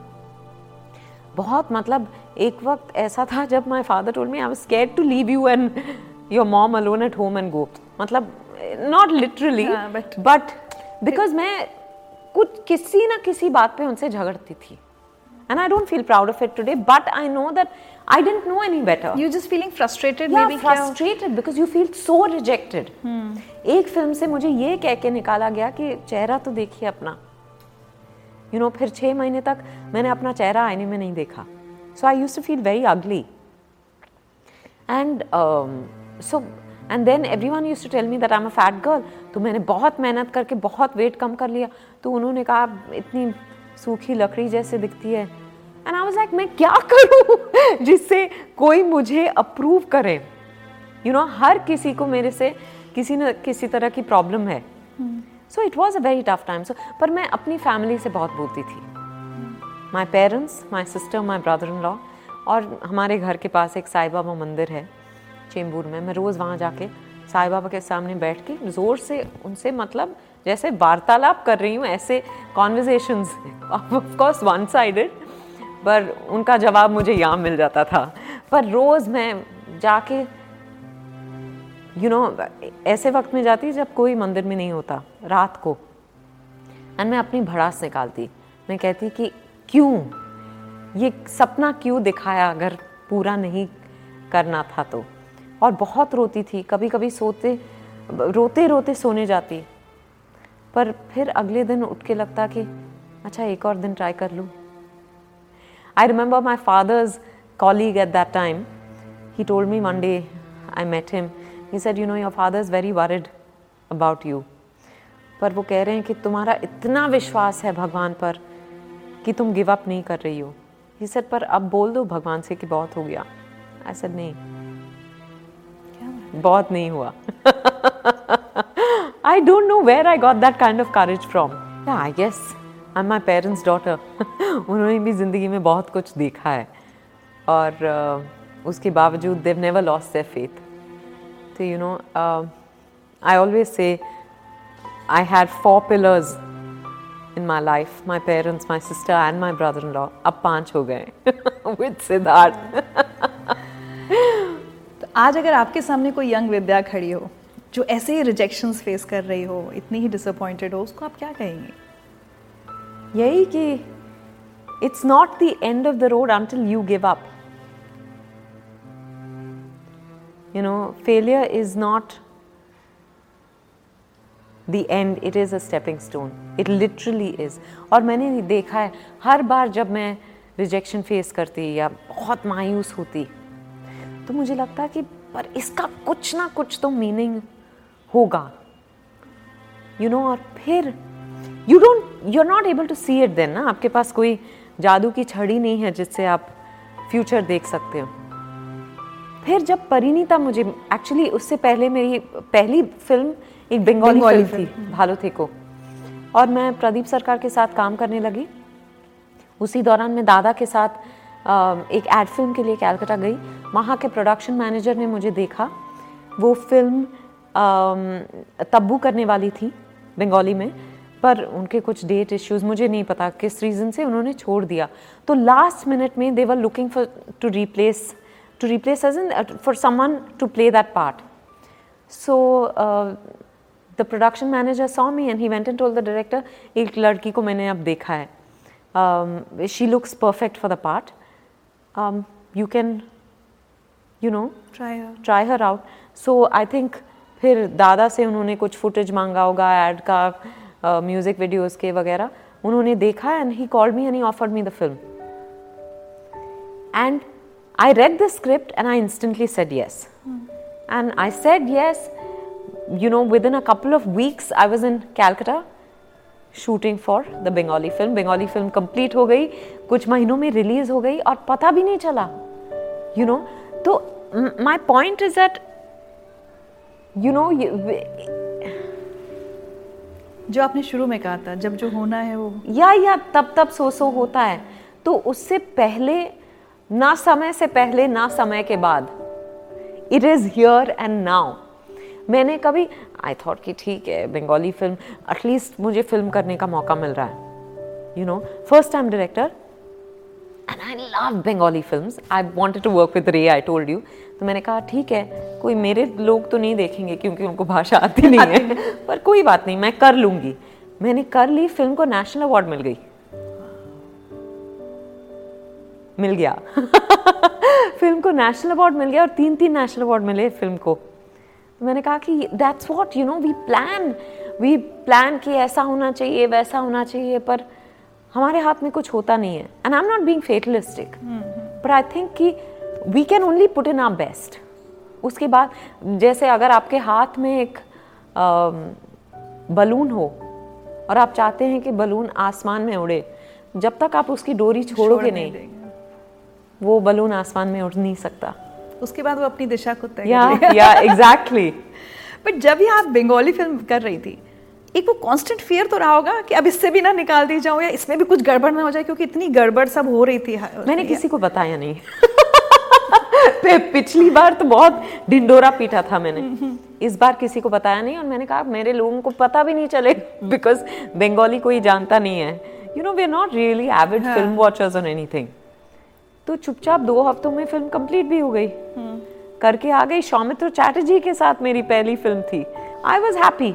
S2: बहुत मतलब एक वक्त ऐसा था जब my father told me I was scared to leave you and your mom alone at home and go मतलब not literally but because मैं कुछ किसी ना किसी बात पे उनसे झगड़ती थी। And I don't feel proud of it today. But I know that I didn't know any better.
S1: You're just feeling frustrated,
S2: yeah, maybe frustrated because you feel so rejected. Hmm. एक फ़िल्म से मुझे ये कह के निकाला गया कि चेहरा तो देखिए अपना यू you नो know, फिर छः महीने तक मैंने अपना चेहरा आईने में नहीं देखा so I use to feel very ugly and so and then everyone use to tell me that I am a fat girl तो मैंने बहुत मेहनत करके बहुत वेट कम कर लिया तो उन्होंने कहा इतनी सूखी लकड़ी जैसे दिखती है एंड आई वाज लाइक मैं क्या करूँ जिससे कोई मुझे अप्रूव करे? यू you नो know, हर किसी को मेरे से किसी न किसी तरह की प्रॉब्लम है। So it was a very tough time so पर मैं अपनी फैमिली से बहुत बोलती थी। My parents my sister my brother in law और हमारे घर के पास एक साई बाबा मंदिर है चेंबूर में। मैं रोज़ वहाँ जाके साई बाबा के सामने बैठ के ज़ोर से उनसे मतलब जैसे वार्तालाप कर रही हूँ ऐसे कॉन्वर्जेशन ऑफकोर्स वन साइडेड पर उनका जवाब मुझे यहाँ मिल जाता था। पर रोज़ मैं जाके यू you नो know, ऐसे वक्त में जाती जब कोई मंदिर में नहीं होता रात को। एंड मैं अपनी भड़ास निकालती। मैं कहती कि क्यों? ये सपना क्यों दिखाया अगर पूरा नहीं करना था तो? और बहुत रोती थी। कभी कभी सोते रोते रोते सोने जाती। पर फिर अगले दिन उठ के लगता कि अच्छा एक और दिन ट्राई कर लूँ। I remember my father's colleague at that time he told me one day I met him he said you know your father is very worried about you पर वो कह रहे हैं कि तुम्हारा इतना विश्वास है भगवान पर कि तुम गिव अप नहीं कर रही हो. ही सेड पर अब बोल दो भगवान से कि बहुत हो गया. ऐसा नहीं. बहुत नहीं हुआ। I don't know where I got that kind of courage from. Yeah, I guess I my parents daughter उन्होंने भी ज़िंदगी में बहुत कुछ देखा है। और uh, उसके बावजूद they never lost their faith तो you know I always say I had four pillars in my life my parents my sister and my brother in law अब पाँच हो गए विद सिद्धार्थ
S1: तो आज अगर आपके सामने कोई यंग विद्या खड़ी हो जो ऐसे ही रिजेक्शंस फेस कर रही हो इतनी ही डिसअपॉइंटेड हो उसको आप क्या कहेंगे?
S2: यही कि it's not the end of the road until you give up you know failure is not the end it is a stepping stone it literally is और मैंने देखा है हर बार जब मैं रिजेक्शन फेस करती या बहुत मायूस होती तो मुझे लगता है कि पर इसका कुछ ना कुछ तो मीनिंग होगा. यू you नो know, और फिर you don't you are not able to see it then ना आपके पास कोई जादू की छड़ी नहीं है जिससे आप फ्यूचर देख सकते हो। फिर जब परिणीता मुझे एक्चुअली उससे पहले मेरी पहली फ़िल्म एक बंगाली फ़िल्म थी भालो थे को और मैं प्रदीप सरकार के साथ काम करने लगी। उसी दौरान मैं दादा के साथ एक एड फ़िल्म के लिए कैलकाटा गई। वहाँ के प्रोडक्शन मैनेजर ने मुझे देखा। वो फ़िल्म तब्बू करने वाली थी बंगाली में। पर उनके कुछ डेट इश्यूज़ मुझे नहीं पता किस रीज़न से उन्होंने छोड़ दिया। तो लास्ट मिनट में they were looking for to replace to replace age in for someone to play that part so the production manager saw me and he went and told the director एक लड़की को मैंने अब देखा है। She looks perfect for the part you can you know try try her out so I think फिर दादा से उन्होंने कुछ फुटेज मांगा होगा एड का म्यूज़िक वीडियोज़ के वगैरह उन्होंने देखा and he called me and he offered me the film and I read the script and I instantly said yes and I said yes you know within a couple of weeks i was in calcutta shooting for the Bengali film Bengali film complete हो गई कुछ महीनों में release हो गई और पता भी नहीं चला यू नो तो my point is that you know
S1: जो आपने शुरू में कहा था, जब जो होना है वो।
S2: या या, तब तब सो सो होता है। तो उससे पहले, ना समय से पहले, ना समय के बाद। It is here and now मैंने कभी आई थॉट कि ठीक है बंगाली फ़िल्म एटलीस्ट मुझे फ़िल्म करने का मौका मिल रहा है। You know first time director and I love Bengali film I wanted to work with Ray I told you तो मैंने कहा ठीक है कोई मेरे लोग तो नहीं देखेंगे क्योंकि उनको भाषा आती नहीं है। पर कोई बात नहीं मैं कर लूँगी। मैंने कर ली फ़िल्म को नेशनल अवार्ड मिल गई। मिल गया। फ़िल्म को नेशनल अवार्ड मिल गया और तीन तीन नेशनल अवार्ड मिले फ़िल्म को। मैंने कहा कि that's what you know we plan we plan कि ऐसा होना चाहिए वैसा होना चाहिए पर हमारे हाथ में कुछ होता नहीं है। And I am not being fatalistic but I think कि we can only put in our best उसके बाद जैसे अगर आपके हाथ में एक बलून हो और आप चाहते हैं कि बलून आसमान में उड़े जब तक आप उसकी डोरी छोड़ोगे नहीं, नहीं वो बलून आसमान में उड़ नहीं सकता।
S1: उसके बाद वो अपनी दिशा को
S2: तय या या एग्जैक्टली
S1: बट जब ही आप बंगाली फ़िल्म कर रही थी एक वो कांस्टेंट फियर तो रहा होगा कि अब इससे भी ना निकाल दी जाओ या इसमें भी कुछ गड़बड़ ना हो जाए क्योंकि इतनी गड़बड़ सब हो रही थी।
S2: मैंने किसी को बताया नहीं। पिछली बार तो बहुत ढिंडोरा पीटा था मैंने। इस बार किसी को बताया नहीं और मैंने कहा मेरे लोगों को पता भी नहीं चले बिकॉज़ बंगाली कोई जानता नहीं है। You know we are not really avid film watchers on anything तो चुपचाप दो हफ्तों में फ़िल्म कंप्लीट भी हो गई। करके आ गई सौमित्र चैटर्जी के साथ मेरी पहली फ़िल्म थी। आई वॉज़ हैप्पी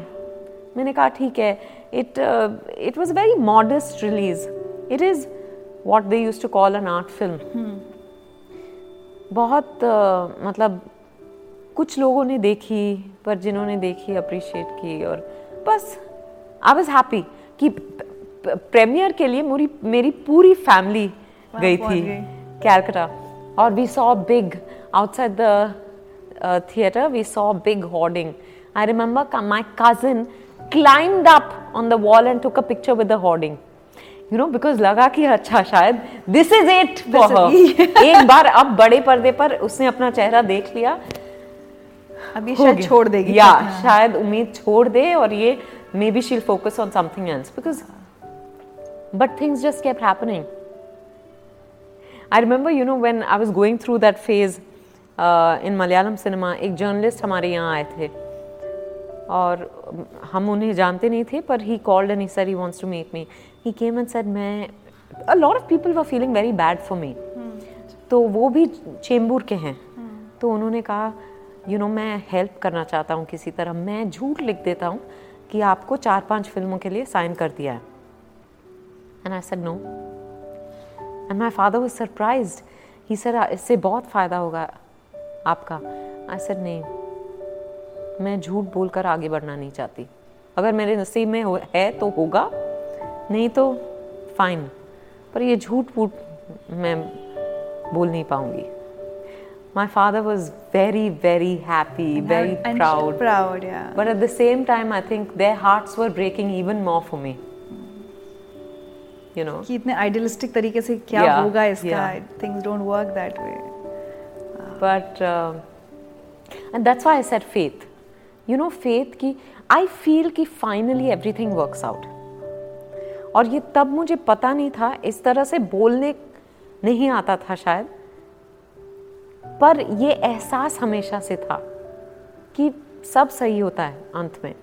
S2: मैंने कहा ठीक है। It it was very modest release it is what they use to call an art film बहुत मतलब कुछ लोगों ने देखी पर जिन्होंने देखी अप्रिशिएट की और बस आई वॉज़ हैप्पी कि प्रेमियर के लिए मेरी मेरी पूरी फैमिली गई थी कैलकटा और we saw big outside the theatre we saw big hoarding I remember my cousin climbed up on the wall and took a picture with the hoarding you know because लगा कि अच्छा शायद दिस इज़ इट एक बार अब बड़े पर्दे पर उसने अपना चेहरा देख लिया।
S1: अभी शायद छोड़ देगी।
S2: या शायद उम्मीद छोड़ दे और ये maybe she'll focus on something else because but things just kept happening. I remember, you know, when I was going through that phase uh, in Malayalam cinema, एक जर्नलिस्ट हमारे यहाँ आए थे। और हम उन्हें जानते नहीं थे पर he called and he sir he wants to meet me he came and said मैं a lot of people were feeling very bad for me तो वो भी चेंबूर के हैं। Hmm. तो उन्होंने कहा यू you नो know, मैं हेल्प करना चाहता हूँ किसी तरह। मैं झूठ लिख देता हूँ कि आपको चार पाँच फ़िल्मों के लिए साइन कर दिया है. And I said no and my father was surprise he sir इससे बहुत फ़ायदा होगा आपका. आई सेड नहीं मैं झूठ बोलकर आगे बढ़ना नहीं चाहती। अगर मेरे नसीब में है तो होगा। नहीं तो फाइन पर ये झूठ फूट मैं बोल नहीं पाऊँगी my father was very very happy very and proud
S1: proud yeah
S2: but at the same time i think their hearts were breaking even more for me you know
S1: कि इतने idealistic तरीके से क्या yeah, होगा इसका yeah. things don't work that way
S2: but uh, and that's why i said faith you know faith ki i feel कि finally everything works out और ये तब मुझे पता नहीं था इस तरह से बोलने नहीं आता था शायद। पर ये एहसास हमेशा से था कि सब सही होता है अंत में।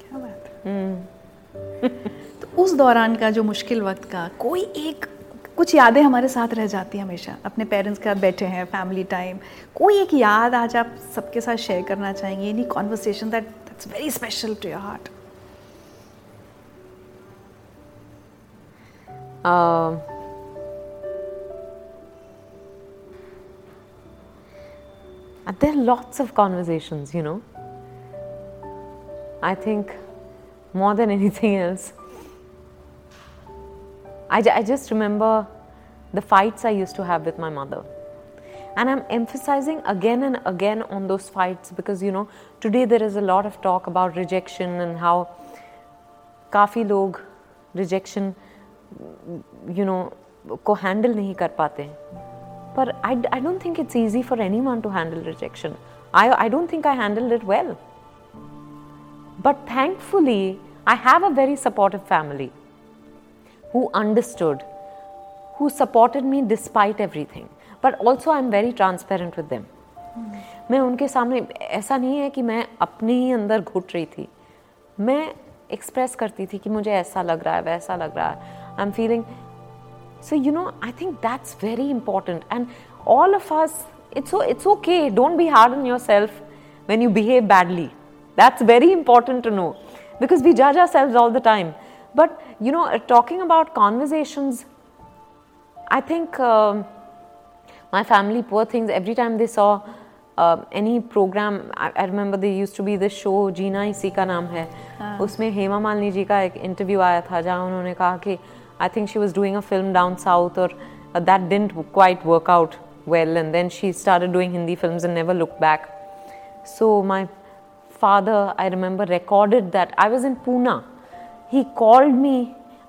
S1: क्या बात हम्म। तो उस दौरान का जो मुश्किल वक्त का कोई एक कुछ यादें हमारे साथ रह जाती हैं हमेशा? अपने पेरेंट्स के साथ बैठे हैं फैमिली टाइम कोई एक याद आज आप सबके साथ शेयर करना चाहेंगे? Any conversation that that's very special to your heart
S2: there are lots of conversations, you know. I think more than anything else, I, I just remember the fights I used to have with my mother. And I'm emphasizing again and again on those fights because, you know, today there is a lot of talk about rejection and how काफ़ी लोग rejection, You know को handle नहीं कर पाते। हैं पर I I don't think it's easy for anyone to handle rejection I I don't think I handle it well but thankfully I have a very supportive family who understood who supported me despite everything but also I am very transparent with them मैं उनके सामने, ऐसा नहीं है कि मैं अपने ही अंदर घुट रही थी। मैं एक्सप्रेस करती थी कि मुझे ऐसा लग रहा है, वैसा लग रहा है। I am feeling so you know i think that's very important and all of us it's so it's okay don't be hard on yourself when you behave badly that's very important to know because we judge ourselves all the time but you know talking about conversations i think uh, my family poor things every time they saw uh, any program I, I remember there used to be this show जीना इसी का नाम है हाँ. उसमें हेमा मालिनी जी का एक interview आया था जहाँ उन्होंने कहा कि I think she was doing a film down south, or uh, that didn't quite work out well. And then she started doing Hindi films and never looked back. So, my father, I remember, recorded that. I was in Pune. He called me.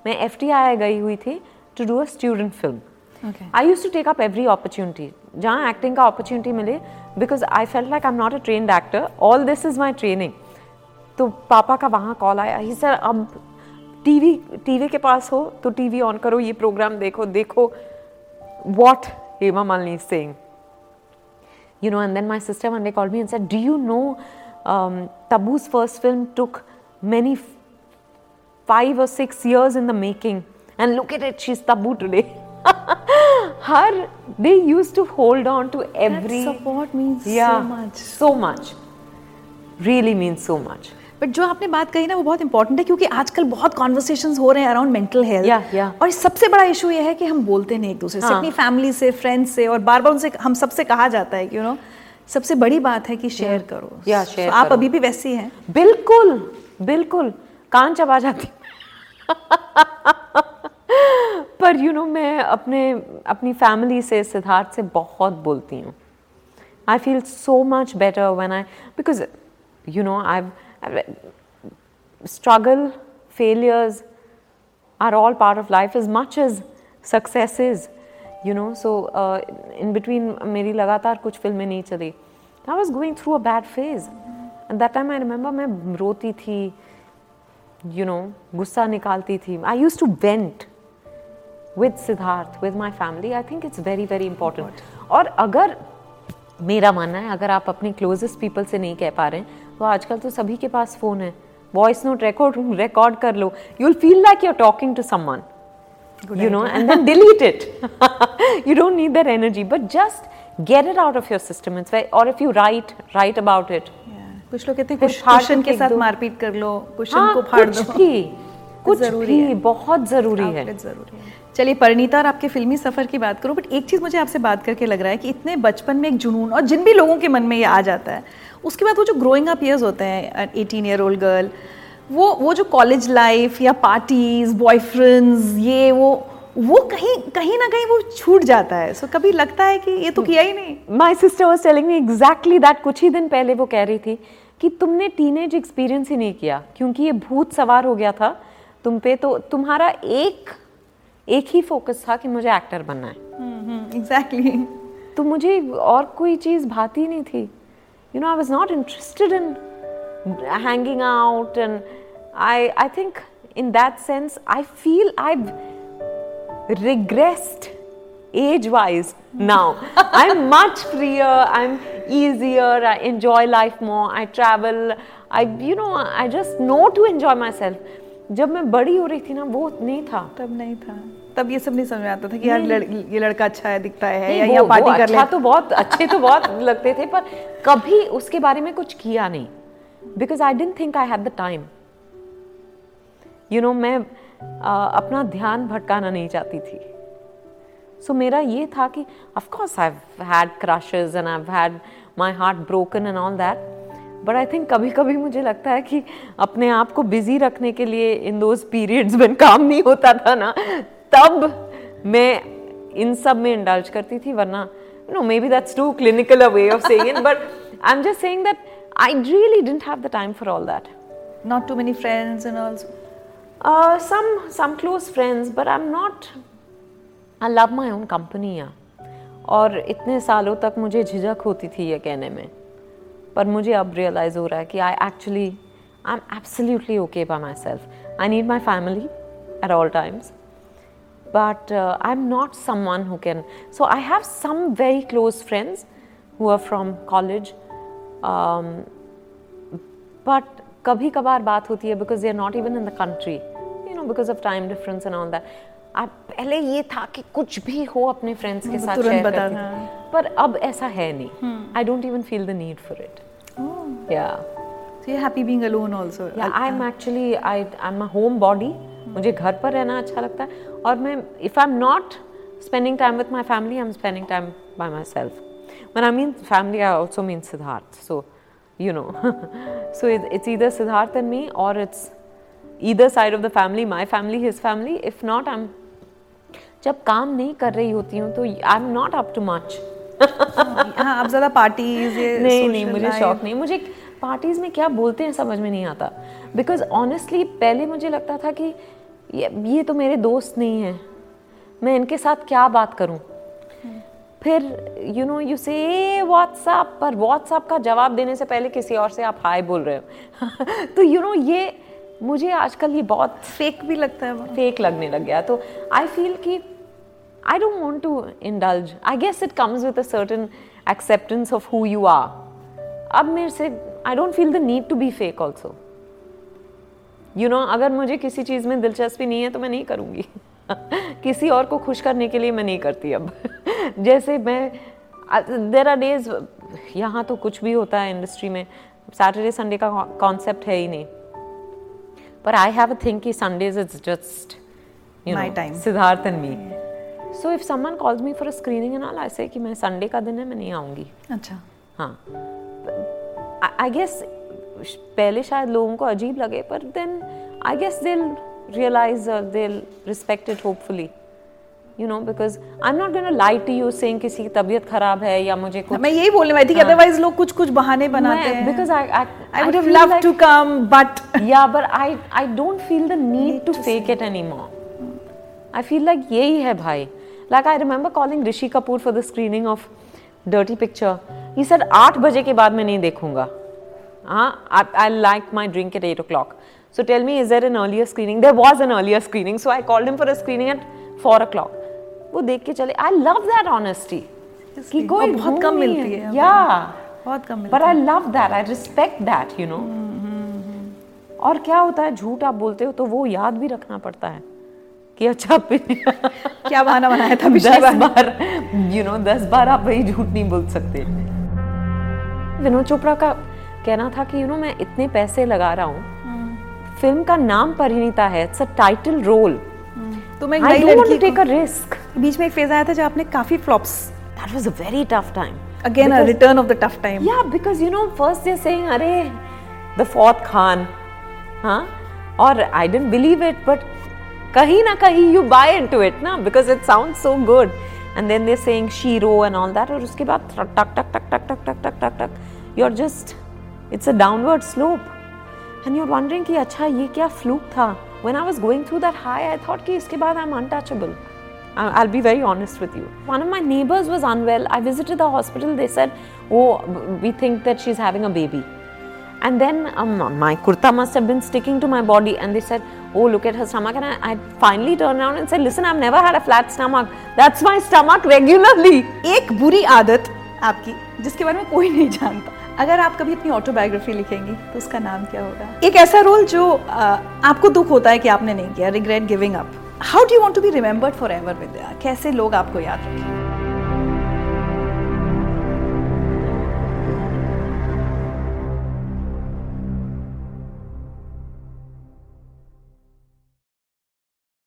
S2: मैं F T आई गई हुई थी to do a student film I use to take up every opportunity जहाँ acting का opportunity मिले because I felt like I am not a trained actor all this is my training तो पापा का वहाँ कॉल आया ही सर अब TV TV के पास हो तो टीवी ऑन करो ये प्रोग्राम देखो देखो what Hema Malini Singh you know and then my sister one ने call me and do you know Tabu's first film took many five और six years in the making and look at it she's Tabu today her they use to hold on to every
S1: so much
S2: really means so much
S1: but जो आपने बात कही ना वो बहुत important है क्योंकि आजकल बहुत कॉन्वर्सेशन हो रहे हैं अराउंड मेंटल हेल्थ और सबसे बड़ा इशू ये है कि हम बोलते नहीं एक दूसरे से हाँ. अपनी फैमिली से फ्रेंड्स से और बार बार उनसे हम सबसे कहा जाता है कि यू नो सबसे बड़ी बात है कि शेयर करो।
S2: या शेयर
S1: आप अभी भी वैसी हैं
S2: बिल्कुल बिल्कुल। कान चबा जाती पर यू you नो know, मैं अपने अपनी फैमिली से सिद्धार्थ से बहुत बोलती हूँ। I feel so much better when I because you know I struggle, failures are all part of life as much as successes. You know, so uh, in between, मेरी लगातार कुछ फ़िल्में नहीं चली. I was going through a bad phase. And that time I remember मैं रोती थी you no गुस्सा निकालती थी I use to vent with Siddharth with my family I think it's very very important और अगर मेरा मानना है अगर आप अपने क्लोजेस्ट पीपल से नहीं कह पा रहे हैं तो आजकल तो सभी के पास फ़ोन है। वॉइस नोट रिकॉर्ड रिकॉर्ड कर लो। You will feel like you are talking to someone you know and then delete it. You don't need that energy but just get it out of your system. It's very, or if you write write about it.
S1: कुछ लोग कहते हैं कुछ question के साथ मारपीट कर लो question हाँ, को फाड़ दो.
S2: भी कुछ ज़रूरी भी बहुत ज़रूरी है।
S1: ज़रूरी है। चलिए परिणीता और आपके फिल्मी सफ़र की बात करूँ बट एक चीज़ मुझे आपसे बात करके लग रहा है कि इतने बचपन में एक जुनून और जिन भी लोगों के मन में ये आ जाता है उसके बाद वो जो ग्रोइंग अप ईयर्स होते हैं एटीन ईयर ओल्ड गर्ल वो वो जो कॉलेज लाइफ या पार्टीज़ बॉयफ्रेंड्स ये वो वो कहीं कहीं ना कहीं वो छूट जाता है। सो so, कभी लगता है कि ये तो किया ही नहीं?
S2: My sister was telling me exactly that कुछ ही दिन पहले वो कह रही थी कि तुमने टीनेज एक्सपीरियंस ही नहीं किया क्योंकि ये भूत सवार हो गया था। तुम पे तो तुम्हारा एक एक ही फोकस था कि मुझे एक्टर बनना है।
S1: Exactly hmm, hmm, exactly.
S2: तो मुझे और कोई चीज़ भाती नहीं थी। you know I was not interested in hanging out and I I think in that sense i feel i've regressed age wise now i'm much freer i'm easier i enjoy life more i travel i you know i just know to enjoy myself जब मैं बड़ी हो रही थी ना वो नहीं था
S1: तब नहीं था तब ये सब नहीं समझ आता था कि यार लड़, ये लड़का अच्छा है दिखता है या यहाँ पार्टी
S2: कर अच्छा तो बहुत अच्छे तो बहुत लगते थे पर कभी उसके बारे में कुछ किया नहीं। Because I don't think I had the time you know मैं आ, अपना ध्यान भटकाना नहीं चाहती थी। सो so, मेरा ये था कि of course I had crushes and I had my heart broken and all that but I think कभी कभी मुझे लगता है कि अपने आप को बिज़ी रखने के लिए इन दोज पीरियड्स में काम नहीं होता था ना तब मैं इन सब में इंडल्ज करती थी वरना no maybe that's too clinical a way of saying it but I am just saying that I really didn't have the time for all that
S1: not too many friends and also
S2: uh, some some close friends but i'm not i love my own company yeah. और इतने सालों तक मुझे झिझक होती थी ये कहने में। पर मुझे अब रियलाइज़ हो रहा है कि I actually I am absolutely okay by myself I need my family at all times but uh, I'm not someone who can. So I have some very close friends who are from college, um, but कभी कभार बात होती है because they are not even in the country you know because of time difference and all that अब पहले ये था कि कुछ भी हो अपने फ्रेंड्स के साथ शेयर करती पर अब ऐसा है नहीं I don't even feel the need for it yeah
S1: so you're happy being alone also
S2: yeah i'm actually i i'm a home body मुझे घर पर रहना अच्छा लगता है। और मैं if I am not spending time with my family I am spending time by myself when I mean family, I also mean Siddharth. So, you know, so it, it's either Siddharth and me, or it's either side of the family, my family, his family. If not, I'm जब काम नहीं कर रही होती हूँ तो I am not up to much
S1: हाँ अब ज़्यादा पार्टीज़
S2: नहीं नहीं मुझे शौक नहीं। मुझे पार्टीज़ में क्या बोलते हैं समझ में नहीं आता। बिकॉज़ ऑनेस्टली पहले मुझे लगता था कि ये, ये तो मेरे दोस्त नहीं हैं। मैं इनके साथ क्या बात करूँ? फिर you know you say WhatsApp पर व्हाट्सएप का जवाब देने से पहले किसी और से आप हाय बोल रहे हो? तो यू you नो know, ये मुझे आजकल ये बहुत
S1: फेक भी लगता है
S2: फेक लगने लग गया। तो आई फील कि I don't want to indulge I guess it comes with a certain acceptance of who you are. अब मेरे से I don't feel the need to be fake also you know अगर मुझे किसी चीज़ में दिलचस्पी नहीं है तो मैं नहीं करूँगी। किसी और को खुश करने के लिए मैं नहीं करती अब। जैसे मैं देर आर डेज़ यहाँ तो कुछ भी होता है इंडस्ट्री में सैटरडे संडे का कॉन्सेप्ट है ही नहीं। पर आई हैव अ थिंक कि Sundays it's just you know Siddharth and me so if someone calls me for a screening and all ऐसे कि मैं संडे का दिन है मैं नहीं आऊँगी।
S1: अच्छा।
S2: हाँ। आई गेस पहले शायद लोगों को अजीब लगे पर then I guess they'll realise they'll respect it hopefully you know because I am not gonna lie to you saying किसी की तबीयत खराब है या मुझे कुछ
S1: मैं यही बोलने वाली थी अदरवाइज़ लोग कुछ कुछ बहाने बनाते हैं।
S2: Because I
S1: I would have love to come but
S2: yeah but I I don't feel the need to fake it anymore I feel like यही है भाई। Like I remember calling Rishi Kapoor for the screening of Dirty Picture. He said आठ बजे के बाद मैं नहीं देखूँगा। हाँ I like my drink at eight o'clock So tell me, is there an earlier screening? There was an earlier screening. So I called him for a screening at four o'clock. वो देख के चले आई लव दैट ऑनेस्टी कि कोई
S1: बहुत कम मिलती है।
S2: या
S1: बहुत कम
S2: but I love that I respect that you know और क्या होता है झूठ आप बोलते हो तो वो याद भी रखना पड़ता है कि अच्छा
S1: क्या बहाना बनाया था
S2: दस बार? यू नो दस बार आप वही झूठ नहीं बोल सकते। विनोद चोपड़ा का कहना था कि यू नो मैं इतने पैसे लगा रहा हूँ फ़िल्म का नाम परिणीता है इट्स अ टाइटल रोल
S1: तो मैं नई
S2: लड़की टेक अ रिस्क
S1: बीच में एक फ़ेज़ आया था जब आपने काफ़ी flops
S2: that was a very tough time
S1: again a return of the tough time
S2: yeah because you know first they saying अरे द फोर्थ खान हाँ और I didn't believe it but कहीं ना कहीं यू बाय इनटू इट ना because it sounds so good and then they saying shero and all that और उसके बाद टक टक टक टक टक टक टक टक टक you are just it's a downward slope and you are wondering कि अच्छा ये क्या फ्लूक था when I was going through that high I thought कि इसके बाद I'm untouchable I'll be very honest with you one of my neighbors was unwell I visited the hospital they said oh we think that she's having a baby and then um, my kurta must have been sticking to my body and they said oh look at her stomach and I, I finally turned around and said listen I've never had a flat stomach that's my stomach regularly
S1: एक बुरी आदत आपकी जिसके बारे में कोई नहीं जानता अगर आप कभी अपनी ऑटोबायोग्राफी लिखेंगी तो उसका नाम क्या होगा? एक ऐसा रोल जो आ, आपको दुख होता है कि आपने नहीं किया regret giving up how do want to be remembered forever Vidya? कैसे लोग आपको याद रखें?